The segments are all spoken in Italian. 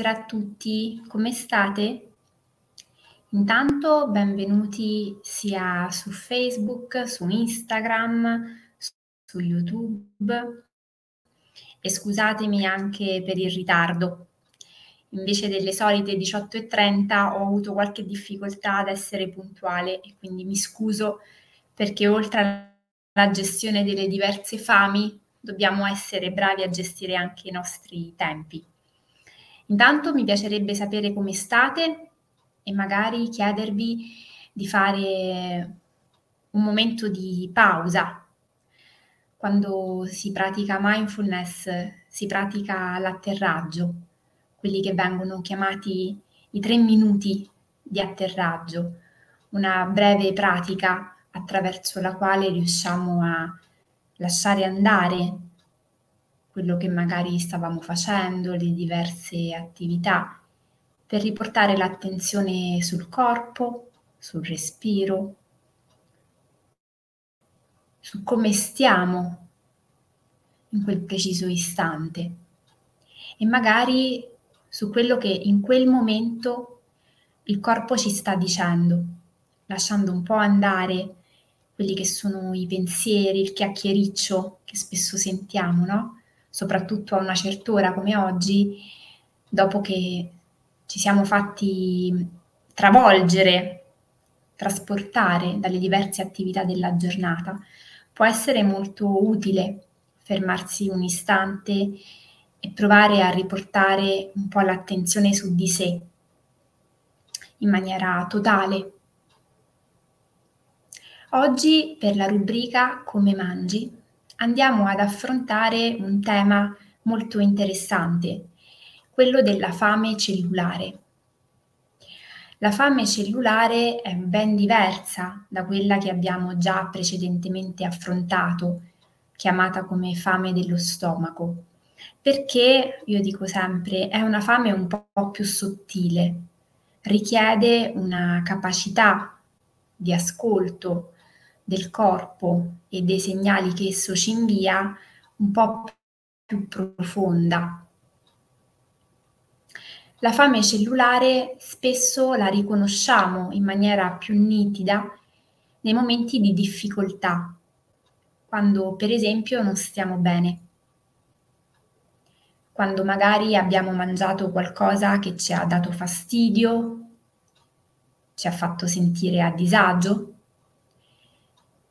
Buonasera a tutti, come state? Intanto benvenuti sia su Facebook, su Instagram, su YouTube e scusatemi anche per il ritardo. Invece delle solite 18.30 ho avuto qualche difficoltà ad essere puntuale e quindi mi scuso perché oltre alla gestione delle diverse fami dobbiamo essere bravi a gestire anche i nostri tempi. Intanto mi piacerebbe sapere come state e magari chiedervi di fare un momento di pausa. Quando si pratica mindfulness si pratica l'atterraggio, quelli che vengono chiamati i tre minuti di atterraggio, una breve pratica attraverso la quale riusciamo a lasciare andare quello che magari stavamo facendo, le diverse attività, per riportare l'attenzione sul corpo, sul respiro, su come stiamo in quel preciso istante e magari su quello che in quel momento il corpo ci sta dicendo, lasciando un po' andare quelli che sono i pensieri, il chiacchiericcio che spesso sentiamo, no? Soprattutto a una certa ora come oggi, dopo che ci siamo fatti travolgere, trasportare dalle diverse attività della giornata, può essere molto utile fermarsi un istante e provare a riportare un po' l'attenzione su di sé in maniera totale. Oggi per la rubrica Come mangi andiamo ad affrontare un tema molto interessante, quello della fame cellulare. La fame cellulare è ben diversa da quella che abbiamo già precedentemente affrontato, chiamata come fame dello stomaco, perché, io dico sempre, è una fame un po' più sottile, richiede una capacità di ascolto, del corpo e dei segnali che esso ci invia un po' più profonda. La fame cellulare spesso la riconosciamo in maniera più nitida nei momenti di difficoltà, quando per esempio non stiamo bene, quando magari abbiamo mangiato qualcosa che ci ha dato fastidio, ci ha fatto sentire a disagio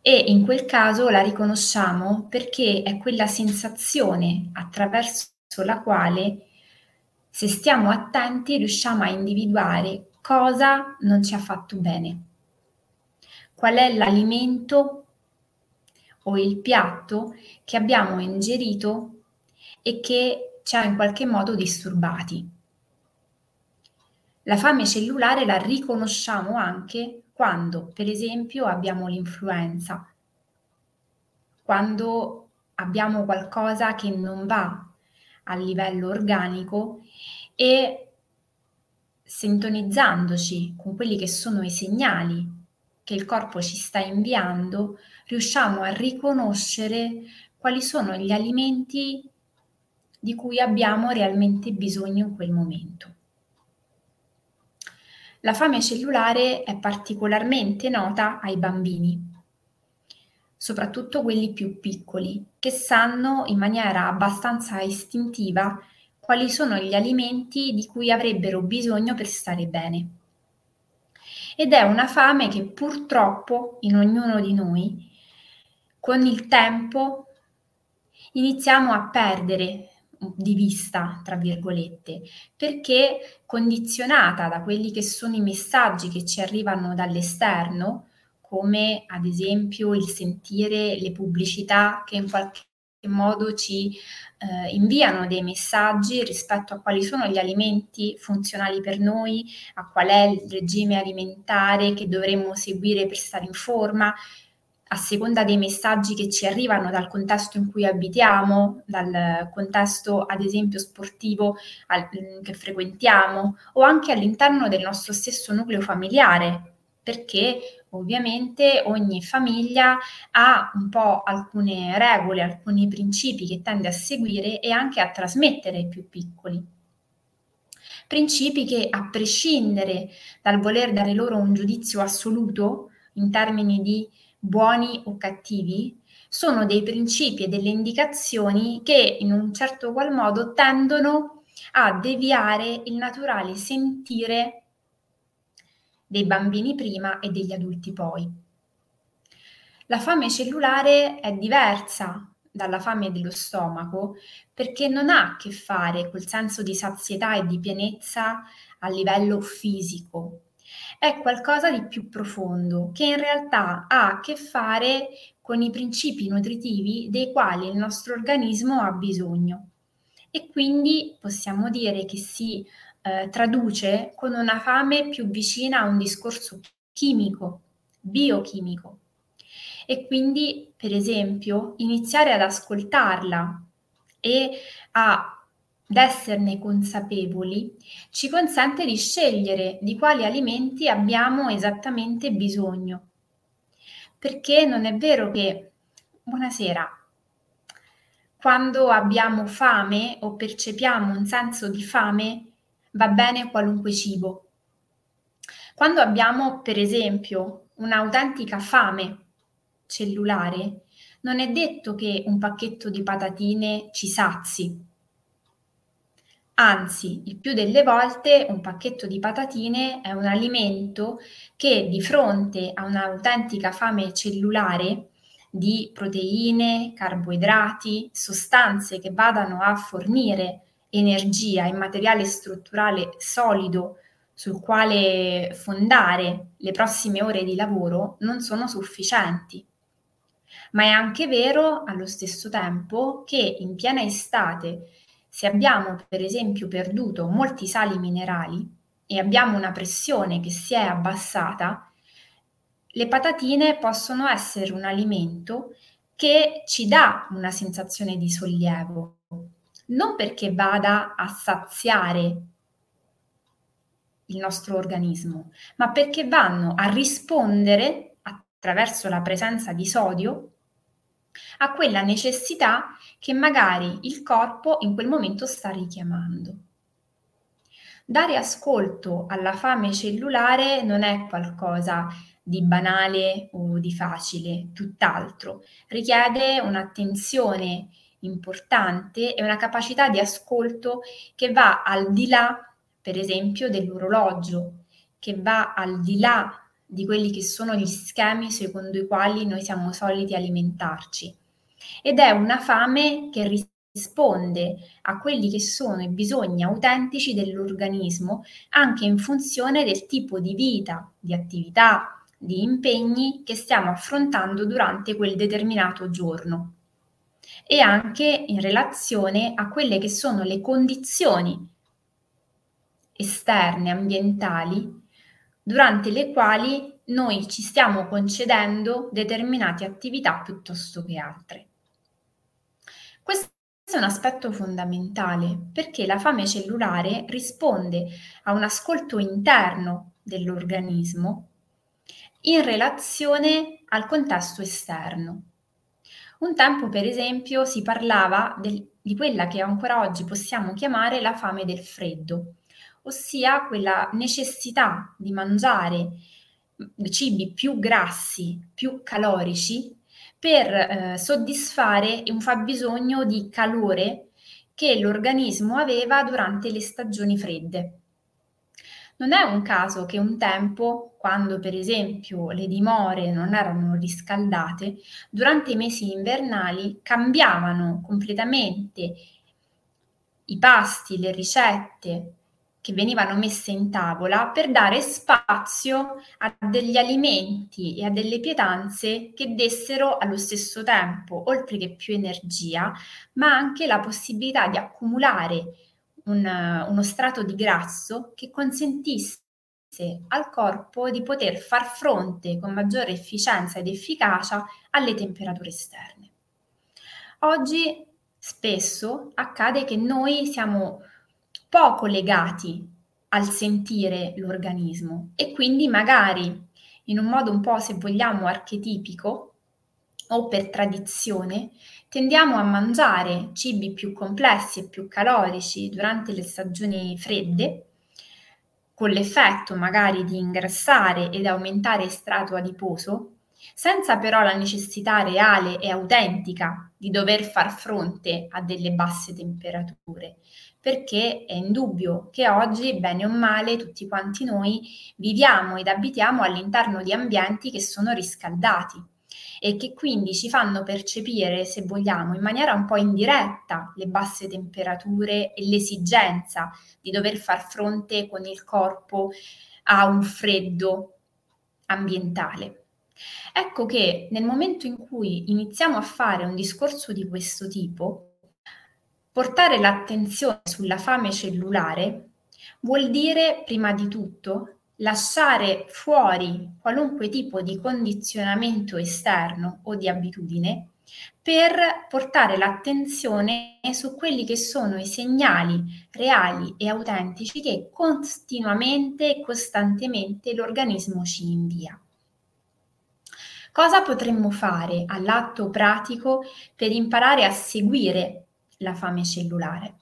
e in quel caso la riconosciamo perché è quella sensazione attraverso la quale, se stiamo attenti, riusciamo a individuare cosa non ci ha fatto bene, qual è l'alimento o il piatto che abbiamo ingerito e che ci ha in qualche modo disturbati. La fame cellulare la riconosciamo anche quando, per esempio, abbiamo l'influenza, quando abbiamo qualcosa che non va a livello organico e sintonizzandoci con quelli che sono i segnali che il corpo ci sta inviando, riusciamo a riconoscere quali sono gli alimenti di cui abbiamo realmente bisogno in quel momento. La fame cellulare è particolarmente nota ai bambini, soprattutto quelli più piccoli, che sanno in maniera abbastanza istintiva quali sono gli alimenti di cui avrebbero bisogno per stare bene. Ed è una fame che purtroppo in ognuno di noi, con il tempo, iniziamo a perdere di vista, tra virgolette, perché condizionata da quelli che sono i messaggi che ci arrivano dall'esterno, come ad esempio il sentire le pubblicità che in qualche modo ci eh, inviano dei messaggi rispetto a quali sono gli alimenti funzionali per noi, a qual è il regime alimentare che dovremmo seguire per stare in forma, a seconda dei messaggi che ci arrivano dal contesto in cui abitiamo, dal contesto ad esempio sportivo al, mm, che frequentiamo o anche all'interno del nostro stesso nucleo familiare, perché ovviamente ogni famiglia ha un po' alcune regole, alcuni principi che tende a seguire e anche a trasmettere ai più piccoli. Principi che, a prescindere dal voler dare loro un giudizio assoluto in termini di buoni o cattivi, sono dei principi e delle indicazioni che in un certo qual modo tendono a deviare il naturale sentire dei bambini prima e degli adulti poi. La fame cellulare è diversa dalla fame dello stomaco perché non ha a che fare col senso di sazietà e di pienezza a livello fisico. È qualcosa di più profondo che in realtà ha a che fare con i principi nutritivi dei quali il nostro organismo ha bisogno. E quindi possiamo dire che si eh, traduce con una fame più vicina a un discorso chimico, biochimico. E quindi, per esempio, iniziare ad ascoltarla e a ad esserne consapevoli ci consente di scegliere di quali alimenti abbiamo esattamente bisogno. Perché non è vero che, buonasera, quando abbiamo fame o percepiamo un senso di fame, va bene qualunque cibo. Quando abbiamo, per esempio, un'autentica fame cellulare, non è detto che un pacchetto di patatine ci sazi. Anzi, il più delle volte un pacchetto di patatine è un alimento che di fronte a un'autentica fame cellulare di proteine, carboidrati, sostanze che vadano a fornire energia e materiale strutturale solido sul quale fondare le prossime ore di lavoro non sono sufficienti. Ma è anche vero allo stesso tempo che in piena estate, se abbiamo per esempio perduto molti sali minerali e abbiamo una pressione che si è abbassata, le patatine possono essere un alimento che ci dà una sensazione di sollievo, non perché vada a saziare il nostro organismo, ma perché vanno a rispondere attraverso la presenza di sodio a quella necessità che magari il corpo in quel momento sta richiamando. Dare ascolto alla fame cellulare non è qualcosa di banale o di facile, tutt'altro, richiede un'attenzione importante e una capacità di ascolto che va al di là, per esempio, dell'orologio, che va al di là di quelli che sono gli schemi secondo i quali noi siamo soliti alimentarci. Ed è una fame che risponde a quelli che sono i bisogni autentici dell'organismo, anche in funzione del tipo di vita, di attività, di impegni che stiamo affrontando durante quel determinato giorno e anche in relazione a quelle che sono le condizioni esterne, ambientali, durante le quali noi ci stiamo concedendo determinate attività piuttosto che altre. Questo è un aspetto fondamentale perché la fame cellulare risponde a un ascolto interno dell'organismo in relazione al contesto esterno. Un tempo, per esempio, si parlava del, di quella che ancora oggi possiamo chiamare la fame del freddo, ossia quella necessità di mangiare cibi più grassi, più calorici, per eh, soddisfare un fabbisogno di calore che l'organismo aveva durante le stagioni fredde. Non è un caso che un tempo, quando per esempio le dimore non erano riscaldate, durante i mesi invernali cambiavano completamente i pasti, le ricette che venivano messe in tavola per dare spazio a degli alimenti e a delle pietanze che dessero allo stesso tempo, oltre che più energia, ma anche la possibilità di accumulare un, uno strato di grasso che consentisse al corpo di poter far fronte con maggiore efficienza ed efficacia alle temperature esterne. Oggi spesso accade che noi siamo poco legati al sentire l'organismo e quindi magari in un modo un po' se vogliamo archetipico o per tradizione tendiamo a mangiare cibi più complessi e più calorici durante le stagioni fredde con l'effetto magari di ingrassare ed aumentare il strato adiposo, senza però la necessità reale e autentica di dover far fronte a delle basse temperature, perché è indubbio che oggi, bene o male, tutti quanti noi viviamo ed abitiamo all'interno di ambienti che sono riscaldati e che quindi ci fanno percepire, se vogliamo, in maniera un po' indiretta le basse temperature e l'esigenza di dover far fronte con il corpo a un freddo ambientale. Ecco che nel momento in cui iniziamo a fare un discorso di questo tipo, portare l'attenzione sulla fame cellulare vuol dire prima di tutto lasciare fuori qualunque tipo di condizionamento esterno o di abitudine per portare l'attenzione su quelli che sono i segnali reali e autentici che continuamente e costantemente l'organismo ci invia. Cosa potremmo fare all'atto pratico per imparare a seguire la fame cellulare?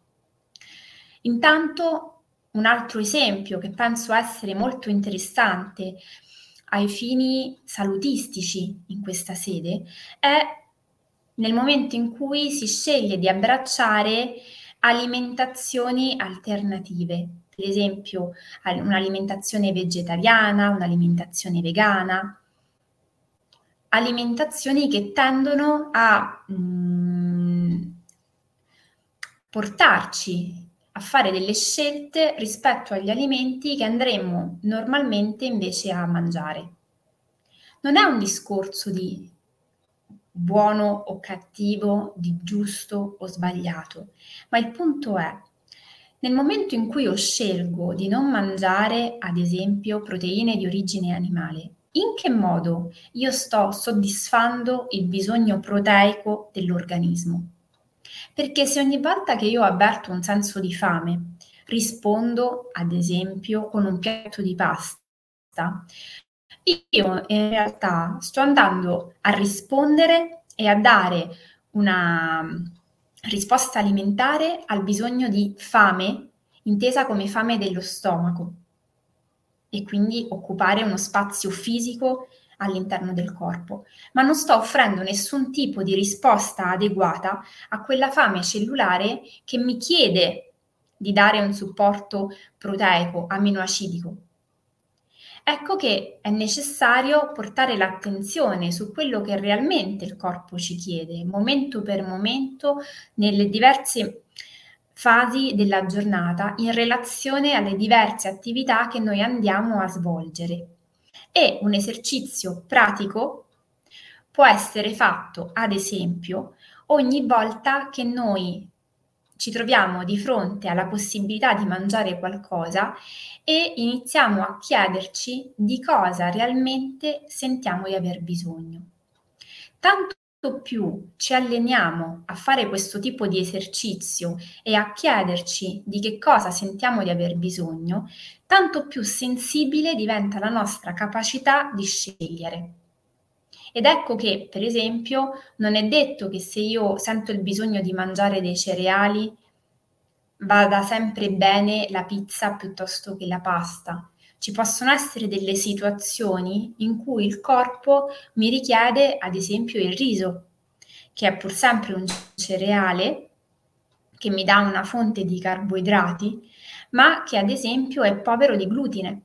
Intanto un altro esempio che penso essere molto interessante ai fini salutistici in questa sede è nel momento in cui si sceglie di abbracciare alimentazioni alternative, per esempio un'alimentazione vegetariana, un'alimentazione vegana, alimentazioni che tendono a mm, portarci a fare delle scelte rispetto agli alimenti che andremmo normalmente invece a mangiare. Non è un discorso di buono o cattivo, di giusto o sbagliato, ma il punto è, nel momento in cui io scelgo di non mangiare, ad esempio, proteine di origine animale, in che modo io sto soddisfando il bisogno proteico dell'organismo? Perché se ogni volta che io avverto un senso di fame rispondo, ad esempio, con un piatto di pasta, io in realtà sto andando a rispondere e a dare una risposta alimentare al bisogno di fame, intesa come fame dello stomaco, e quindi occupare uno spazio fisico all'interno del corpo, ma non sto offrendo nessun tipo di risposta adeguata a quella fame cellulare che mi chiede di dare un supporto proteico, aminoacidico. Ecco che è necessario portare l'attenzione su quello che realmente il corpo ci chiede, momento per momento, nelle diverse fasi della giornata in relazione alle diverse attività che noi andiamo a svolgere e un esercizio pratico può essere fatto, ad esempio, ogni volta che noi ci troviamo di fronte alla possibilità di mangiare qualcosa e iniziamo a chiederci di cosa realmente sentiamo di aver bisogno. Tanto più ci alleniamo a fare questo tipo di esercizio e a chiederci di che cosa sentiamo di aver bisogno, tanto più sensibile diventa la nostra capacità di scegliere. Ed ecco che, per esempio, non è detto che se io sento il bisogno di mangiare dei cereali vada sempre bene la pizza piuttosto che la pasta. Ci possono essere delle situazioni in cui il corpo mi richiede, ad esempio, il riso, che è pur sempre un cereale che mi dà una fonte di carboidrati, ma che ad esempio è povero di glutine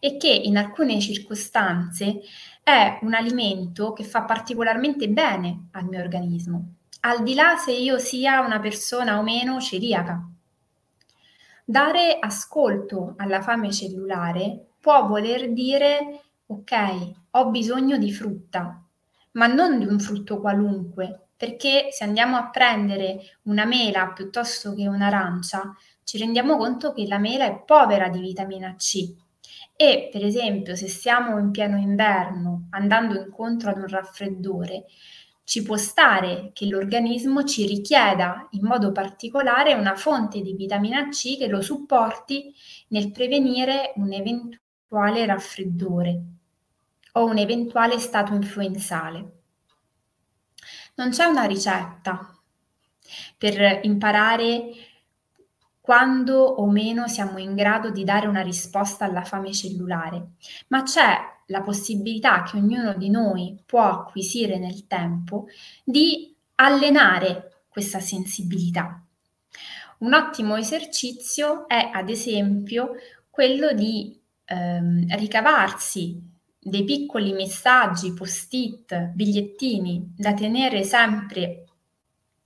e che in alcune circostanze è un alimento che fa particolarmente bene al mio organismo, al di là se io sia una persona o meno celiaca. Dare ascolto alla fame cellulare può voler dire ok, ho bisogno di frutta, ma non di un frutto qualunque, perché se andiamo a prendere una mela piuttosto che un'arancia, ci rendiamo conto che la mela è povera di vitamina C. E per esempio, se siamo in pieno inverno, andando incontro ad un raffreddore, ci può stare che l'organismo ci richieda in modo particolare una fonte di vitamina C che lo supporti nel prevenire un eventuale raffreddore o un eventuale stato influenzale. Non c'è una ricetta per imparare quando o meno siamo in grado di dare una risposta alla fame cellulare, ma c'è la possibilità che ognuno di noi può acquisire nel tempo di allenare questa sensibilità. Un ottimo esercizio è ad esempio quello di ehm, ricavarsi dei piccoli messaggi, post-it, bigliettini da tenere sempre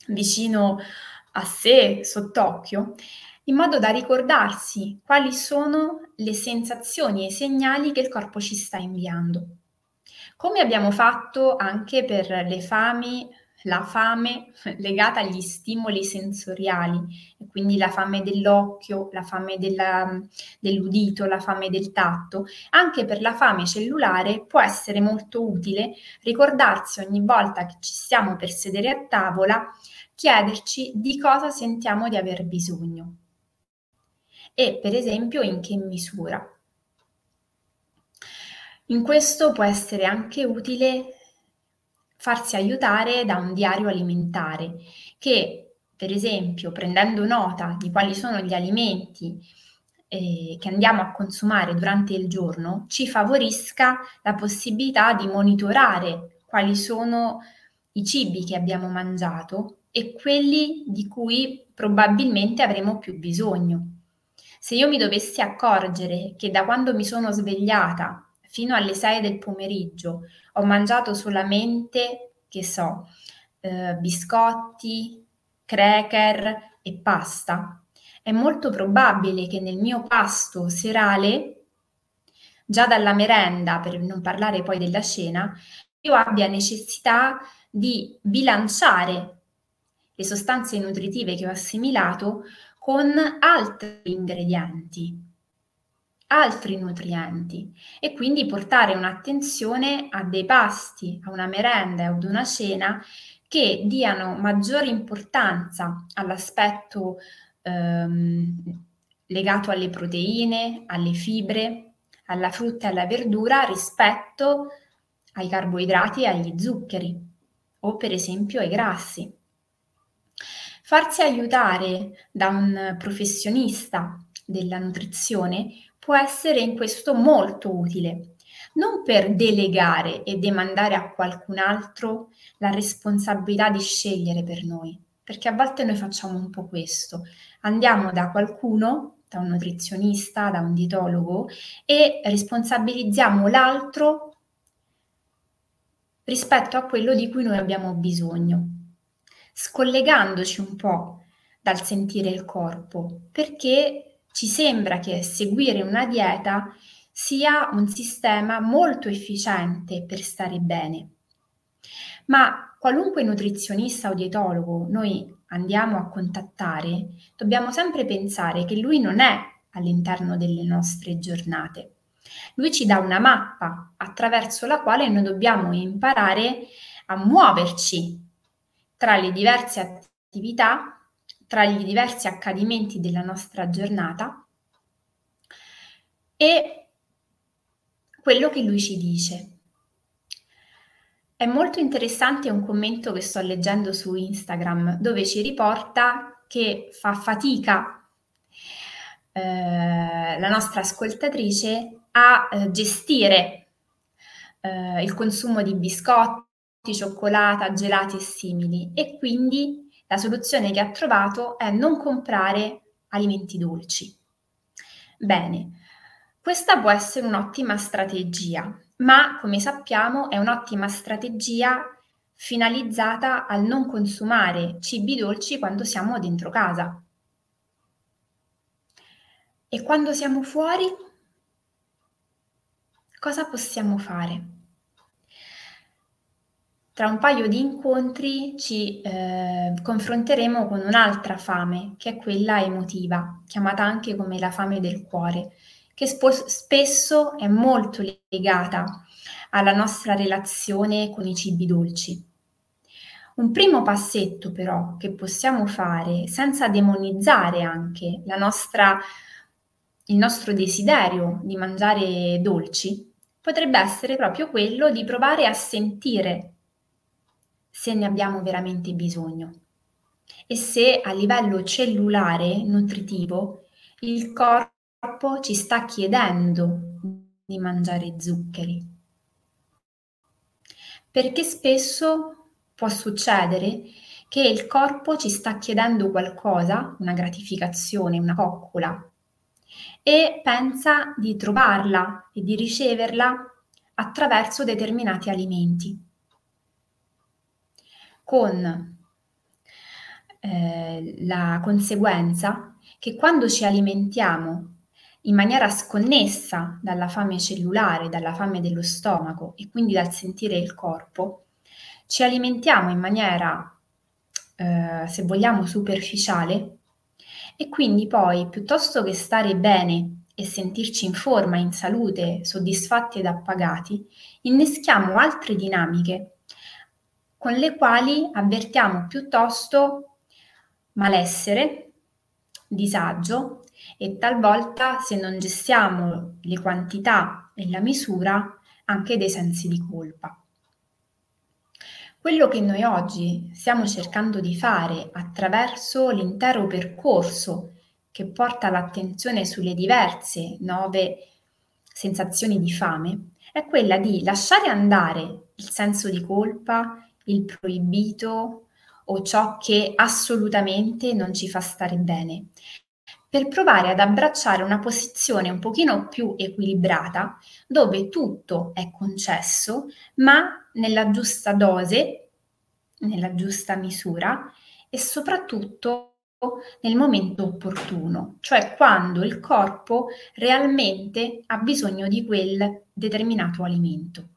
vicino a sé, sott'occhio, in modo da ricordarsi quali sono le sensazioni e i segnali che il corpo ci sta inviando. Come abbiamo fatto anche per le fami, la fame legata agli stimoli sensoriali, quindi la fame dell'occhio, la fame della, dell'udito, la fame del tatto, anche per la fame cellulare può essere molto utile ricordarsi ogni volta che ci stiamo per sedere a tavola, chiederci di cosa sentiamo di aver bisogno e per esempio in che misura. In questo può essere anche utile farsi aiutare da un diario alimentare che, per esempio, prendendo nota di quali sono gli alimenti eh, che andiamo a consumare durante il giorno, ci favorisca la possibilità di monitorare quali sono i cibi che abbiamo mangiato e quelli di cui probabilmente avremo più bisogno. Se io mi dovessi accorgere che da quando mi sono svegliata fino alle 6 del pomeriggio ho mangiato solamente, che so, eh, biscotti, cracker e pasta, è molto probabile che nel mio pasto serale, già dalla merenda, per non parlare poi della cena, io abbia necessità di bilanciare le sostanze nutritive che ho assimilato con altri ingredienti, altri nutrienti e quindi portare un'attenzione a dei pasti, a una merenda e ad una cena che diano maggiore importanza all'aspetto ehm, legato alle proteine, alle fibre, alla frutta e alla verdura rispetto ai carboidrati e agli zuccheri o per esempio ai grassi. Farsi aiutare da un professionista della nutrizione può essere in questo molto utile, non per delegare e demandare a qualcun altro la responsabilità di scegliere per noi, perché a volte noi facciamo un po' questo. Andiamo da qualcuno, da un nutrizionista, da un dietologo e responsabilizziamo l'altro rispetto a quello di cui noi abbiamo bisogno scollegandoci un po' dal sentire il corpo, perché ci sembra che seguire una dieta sia un sistema molto efficiente per stare bene. Ma qualunque nutrizionista o dietologo noi andiamo a contattare, dobbiamo sempre pensare che lui non è all'interno delle nostre giornate. Lui ci dà una mappa attraverso la quale noi dobbiamo imparare a muoverci tra le diverse attività, tra i diversi accadimenti della nostra giornata e quello che lui ci dice. È molto interessante un commento che sto leggendo su Instagram dove ci riporta che fa fatica eh, la nostra ascoltatrice a eh, gestire eh, il consumo di biscotti cioccolata, gelati e simili e quindi la soluzione che ha trovato è non comprare alimenti dolci. Bene, questa può essere un'ottima strategia, ma come sappiamo è un'ottima strategia finalizzata al non consumare cibi dolci quando siamo dentro casa. E quando siamo fuori, cosa possiamo fare? Tra un paio di incontri ci eh, confronteremo con un'altra fame, che è quella emotiva, chiamata anche come la fame del cuore, che spo- spesso è molto legata alla nostra relazione con i cibi dolci. Un primo passetto però che possiamo fare senza demonizzare anche nostra, il nostro desiderio di mangiare dolci potrebbe essere proprio quello di provare a sentire se ne abbiamo veramente bisogno. e se a livello cellulare nutritivo il corpo ci sta chiedendo di mangiare zuccheri. Perché spesso può succedere che il corpo ci sta chiedendo qualcosa, una gratificazione, una coccola, e pensa di trovarla e di riceverla attraverso determinati alimenti. Con eh, la conseguenza che quando ci alimentiamo in maniera sconnessa dalla fame cellulare, dalla fame dello stomaco e quindi dal sentire il corpo, ci alimentiamo in maniera, eh, se vogliamo, superficiale e quindi poi piuttosto che stare bene e sentirci in forma, in salute, soddisfatti ed appagati, inneschiamo altre dinamiche con le quali avvertiamo piuttosto malessere, disagio e talvolta se non gestiamo le quantità e la misura anche dei sensi di colpa. Quello che noi oggi stiamo cercando di fare attraverso l'intero percorso che porta l'attenzione sulle diverse nuove sensazioni di fame è quella di lasciare andare il senso di colpa, il proibito o ciò che assolutamente non ci fa stare bene, per provare ad abbracciare una posizione un pochino più equilibrata, dove tutto è concesso, ma nella giusta dose, nella giusta misura e soprattutto nel momento opportuno, cioè quando il corpo realmente ha bisogno di quel determinato alimento.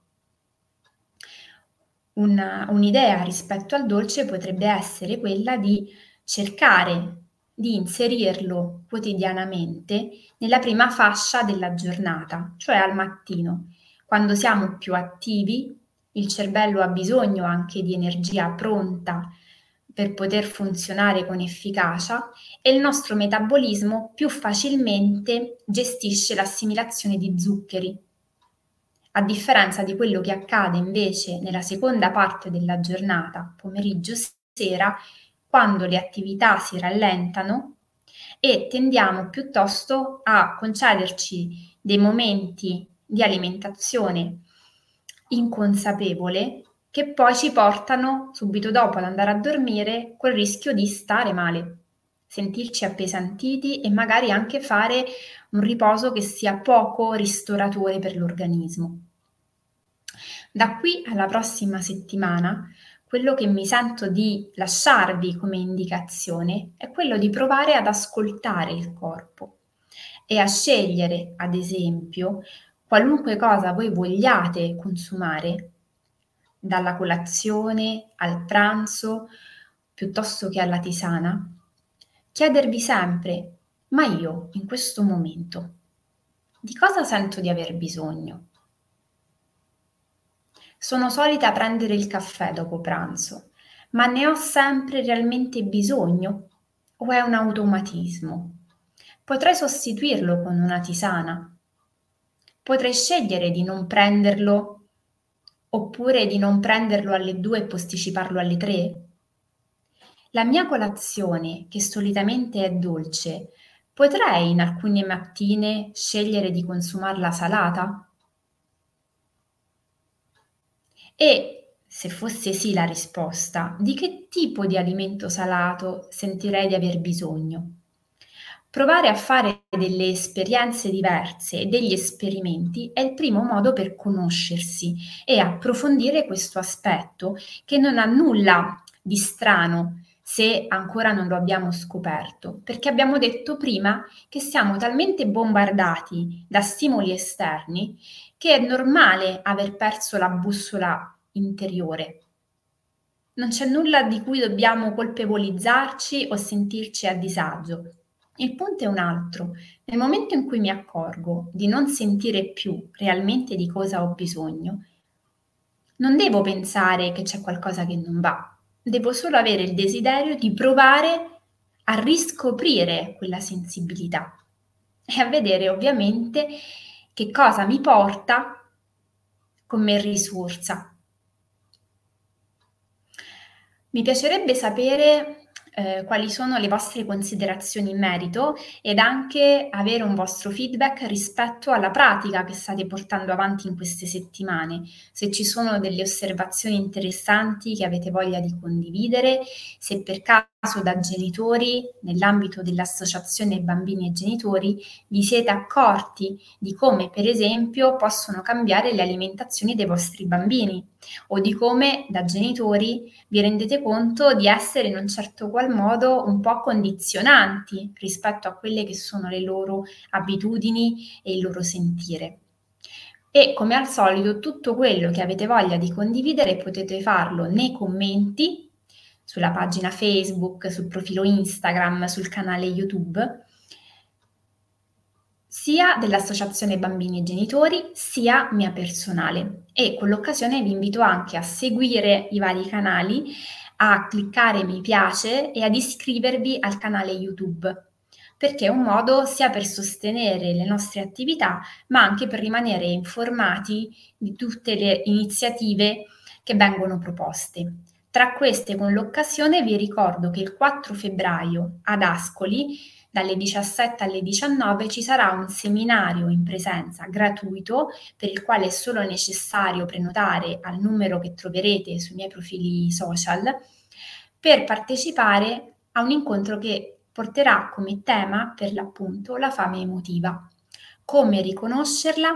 Una, un'idea rispetto al dolce potrebbe essere quella di cercare di inserirlo quotidianamente nella prima fascia della giornata, cioè al mattino, quando siamo più attivi, il cervello ha bisogno anche di energia pronta per poter funzionare con efficacia e il nostro metabolismo più facilmente gestisce l'assimilazione di zuccheri, a differenza di quello che accade invece nella seconda parte della giornata, pomeriggio-sera, quando le attività si rallentano e tendiamo piuttosto a concederci dei momenti di alimentazione inconsapevole che poi ci portano subito dopo ad andare a dormire col rischio di stare male, sentirci appesantiti e magari anche fare un riposo che sia poco ristoratore per l'organismo. Da qui alla prossima settimana, quello che mi sento di lasciarvi come indicazione è quello di provare ad ascoltare il corpo e a scegliere, ad esempio, qualunque cosa voi vogliate consumare dalla colazione al pranzo piuttosto che alla tisana, chiedervi sempre, ma io in questo momento di cosa sento di aver bisogno? Sono solita prendere il caffè dopo pranzo, ma ne ho sempre realmente bisogno o è un automatismo? Potrei sostituirlo con una tisana. Potrei scegliere di non prenderlo oppure di non prenderlo alle due e posticiparlo alle tre? La mia colazione, che solitamente è dolce, potrei in alcune mattine scegliere di consumarla salata? E se fosse sì la risposta, di che tipo di alimento salato sentirei di aver bisogno? Provare a fare delle esperienze diverse e degli esperimenti è il primo modo per conoscersi e approfondire questo aspetto che non ha nulla di strano se ancora non lo abbiamo scoperto, perché abbiamo detto prima che siamo talmente bombardati da stimoli esterni che è normale aver perso la bussola interiore. Non c'è nulla di cui dobbiamo colpevolizzarci o sentirci a disagio. Il punto è un altro. Nel momento in cui mi accorgo di non sentire più realmente di cosa ho bisogno, non devo pensare che c'è qualcosa che non va, devo solo avere il desiderio di provare a riscoprire quella sensibilità e a vedere ovviamente che cosa mi porta come risorsa. Mi piacerebbe sapere eh, quali sono le vostre considerazioni in merito ed anche avere un vostro feedback rispetto alla pratica che state portando avanti in queste settimane. Se ci sono delle osservazioni interessanti che avete voglia di condividere, se per caso da genitori, nell'ambito dell'associazione bambini e genitori, vi siete accorti di come, per esempio, possono cambiare le alimentazioni dei vostri bambini o di come da genitori vi rendete conto di essere in un certo qual modo un po' condizionanti rispetto a quelle che sono le loro abitudini e il loro sentire. E come al solito tutto quello che avete voglia di condividere potete farlo nei commenti sulla pagina Facebook, sul profilo Instagram, sul canale YouTube sia dell'Associazione Bambini e Genitori, sia mia personale. E con l'occasione vi invito anche a seguire i vari canali, a cliccare mi piace e ad iscrivervi al canale YouTube, perché è un modo sia per sostenere le nostre attività, ma anche per rimanere informati di tutte le iniziative che vengono proposte. Tra queste, con l'occasione, vi ricordo che il 4 febbraio ad Ascoli dalle 17 alle 19 ci sarà un seminario in presenza gratuito per il quale è solo necessario prenotare al numero che troverete sui miei profili social per partecipare a un incontro che porterà come tema per l'appunto la fame emotiva, come riconoscerla,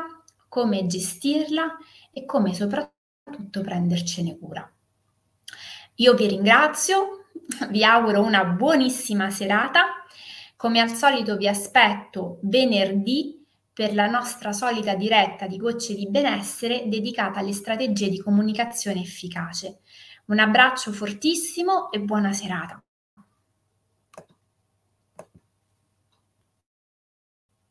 come gestirla e come soprattutto prendercene cura. Io vi ringrazio, vi auguro una buonissima serata come al solito vi aspetto venerdì per la nostra solita diretta di Gocce di Benessere dedicata alle strategie di comunicazione efficace. Un abbraccio fortissimo e buona serata.